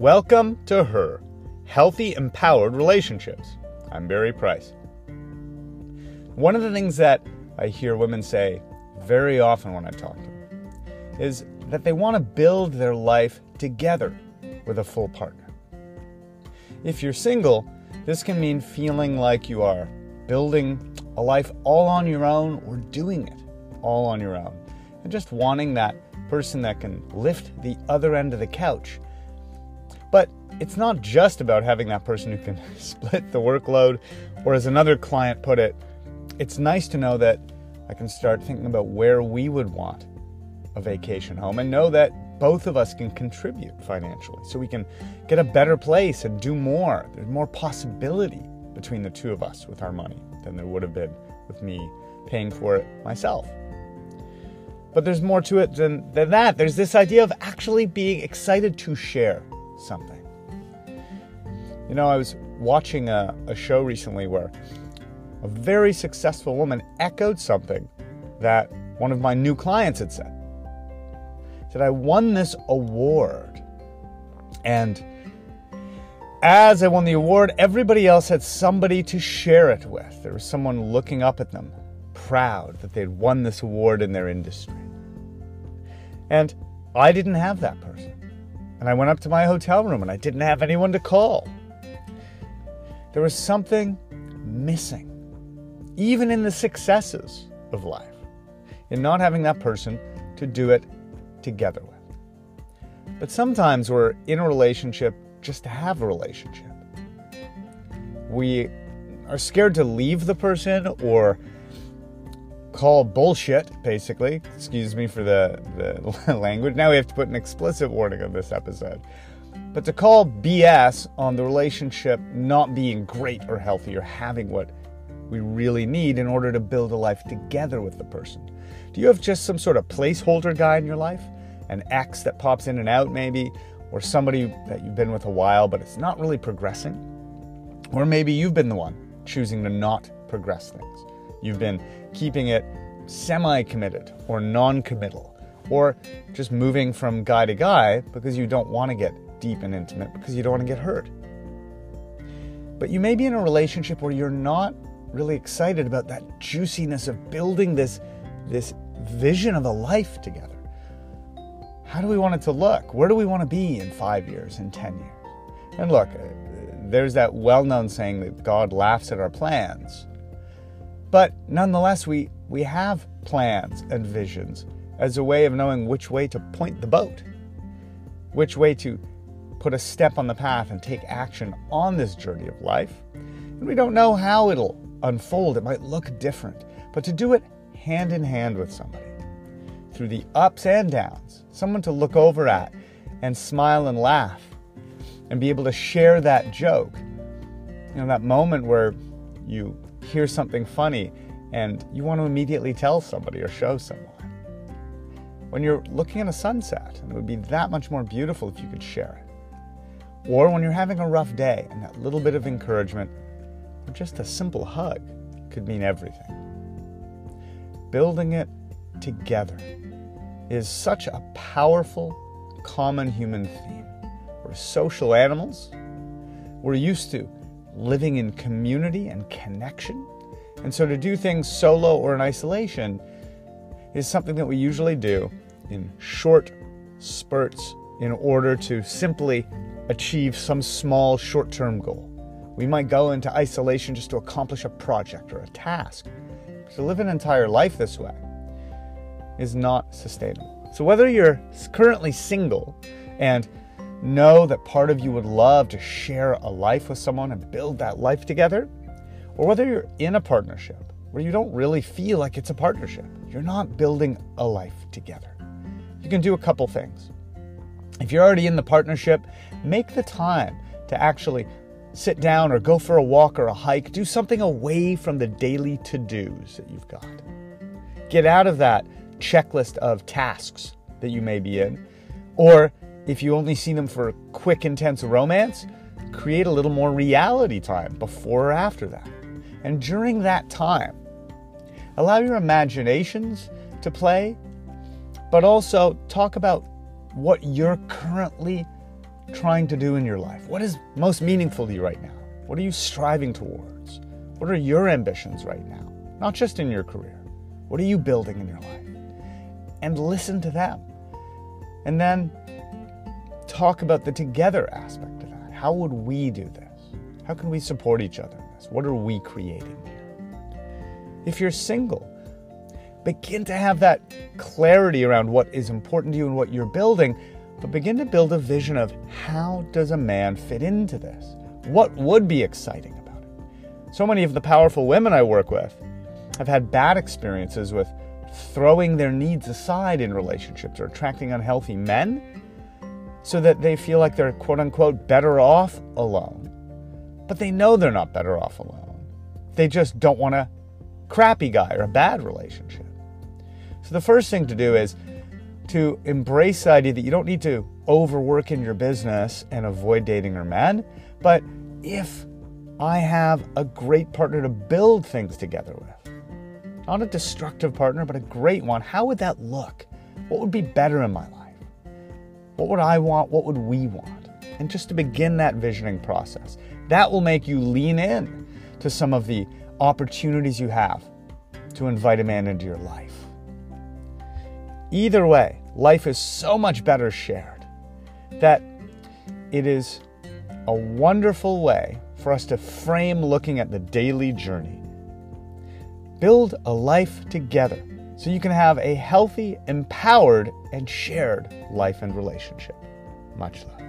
Welcome to Her Healthy, Empowered Relationships. I'm Barry Price. One of the things that I hear women say very often when I talk to them is that they want to build their life together with a full partner. If you're single, this can mean feeling like you are building a life all on your own or doing it all on your own, and just wanting that person that can lift the other end of the couch. But it's not just about having that person who can split the workload, or as another client put it, it's nice to know that I can start thinking about where we would want a vacation home and know that both of us can contribute financially so we can get a better place and do more. There's more possibility between the two of us with our money than there would have been with me paying for it myself. But there's more to it than, than that. There's this idea of actually being excited to share something. You know, I was watching a, a show recently where a very successful woman echoed something that one of my new clients had said. Said, I won this award. And as I won the award, everybody else had somebody to share it with. There was someone looking up at them, proud that they'd won this award in their industry. And I didn't have that person. And I went up to my hotel room and I didn't have anyone to call. There was something missing, even in the successes of life, in not having that person to do it together with. But sometimes we're in a relationship just to have a relationship. We are scared to leave the person or call bullshit, basically. Excuse me for the, the language. Now we have to put an explicit warning on this episode. But to call BS on the relationship not being great or healthy or having what we really need in order to build a life together with the person. Do you have just some sort of placeholder guy in your life? An ex that pops in and out, maybe? Or somebody that you've been with a while but it's not really progressing? Or maybe you've been the one choosing to not progress things. You've been keeping it semi committed or non committal, or just moving from guy to guy because you don't want to get deep and intimate because you don't want to get hurt. But you may be in a relationship where you're not really excited about that juiciness of building this, this vision of a life together. How do we want it to look? Where do we want to be in five years, in 10 years? And look, uh, there's that well known saying that God laughs at our plans. But nonetheless, we, we have plans and visions as a way of knowing which way to point the boat, which way to put a step on the path and take action on this journey of life. And we don't know how it'll unfold, it might look different, but to do it hand in hand with somebody through the ups and downs, someone to look over at and smile and laugh and be able to share that joke. You know, that moment where you hear something funny and you want to immediately tell somebody or show someone. When you're looking at a sunset, and it would be that much more beautiful if you could share it. Or when you're having a rough day and that little bit of encouragement or just a simple hug could mean everything. Building it together is such a powerful, common human theme. We're social animals. We're used to living in community and connection. And so to do things solo or in isolation is something that we usually do in short spurts in order to simply achieve some small short term goal. We might go into isolation just to accomplish a project or a task. To live an entire life this way is not sustainable. So, whether you're currently single and know that part of you would love to share a life with someone and build that life together, or whether you're in a partnership where you don't really feel like it's a partnership, you're not building a life together. You can do a couple things. If you're already in the partnership, make the time to actually sit down or go for a walk or a hike, do something away from the daily to dos that you've got. Get out of that checklist of tasks that you may be in, or if you only see them for a quick, intense romance, create a little more reality time before or after that. And during that time, allow your imaginations to play, but also talk about what you're currently trying to do in your life? What is most meaningful to you right now? What are you striving towards? What are your ambitions right now? Not just in your career. What are you building in your life? And listen to them. And then talk about the together aspect of that. How would we do this? How can we support each other in this? What are we creating here? If you're single, begin to have that clarity around what is important to you and what you're building, but begin to build a vision of how does a man fit into this? What would be exciting about it? So many of the powerful women I work with have had bad experiences with throwing their needs aside in relationships or attracting unhealthy men so that they feel like they're quote unquote better off alone. But they know they're not better off alone. They just don't want a crappy guy or a bad relationship. So the first thing to do is to embrace the idea that you don't need to overwork in your business and avoid dating or men, but if I have a great partner to build things together with, not a destructive partner, but a great one, how would that look? What would be better in my life? What would I want? What would we want? And just to begin that visioning process, that will make you lean in to some of the opportunities you have to invite a man into your life. Either way, life is so much better shared that it is a wonderful way for us to frame looking at the daily journey. Build a life together so you can have a healthy, empowered, and shared life and relationship. Much love.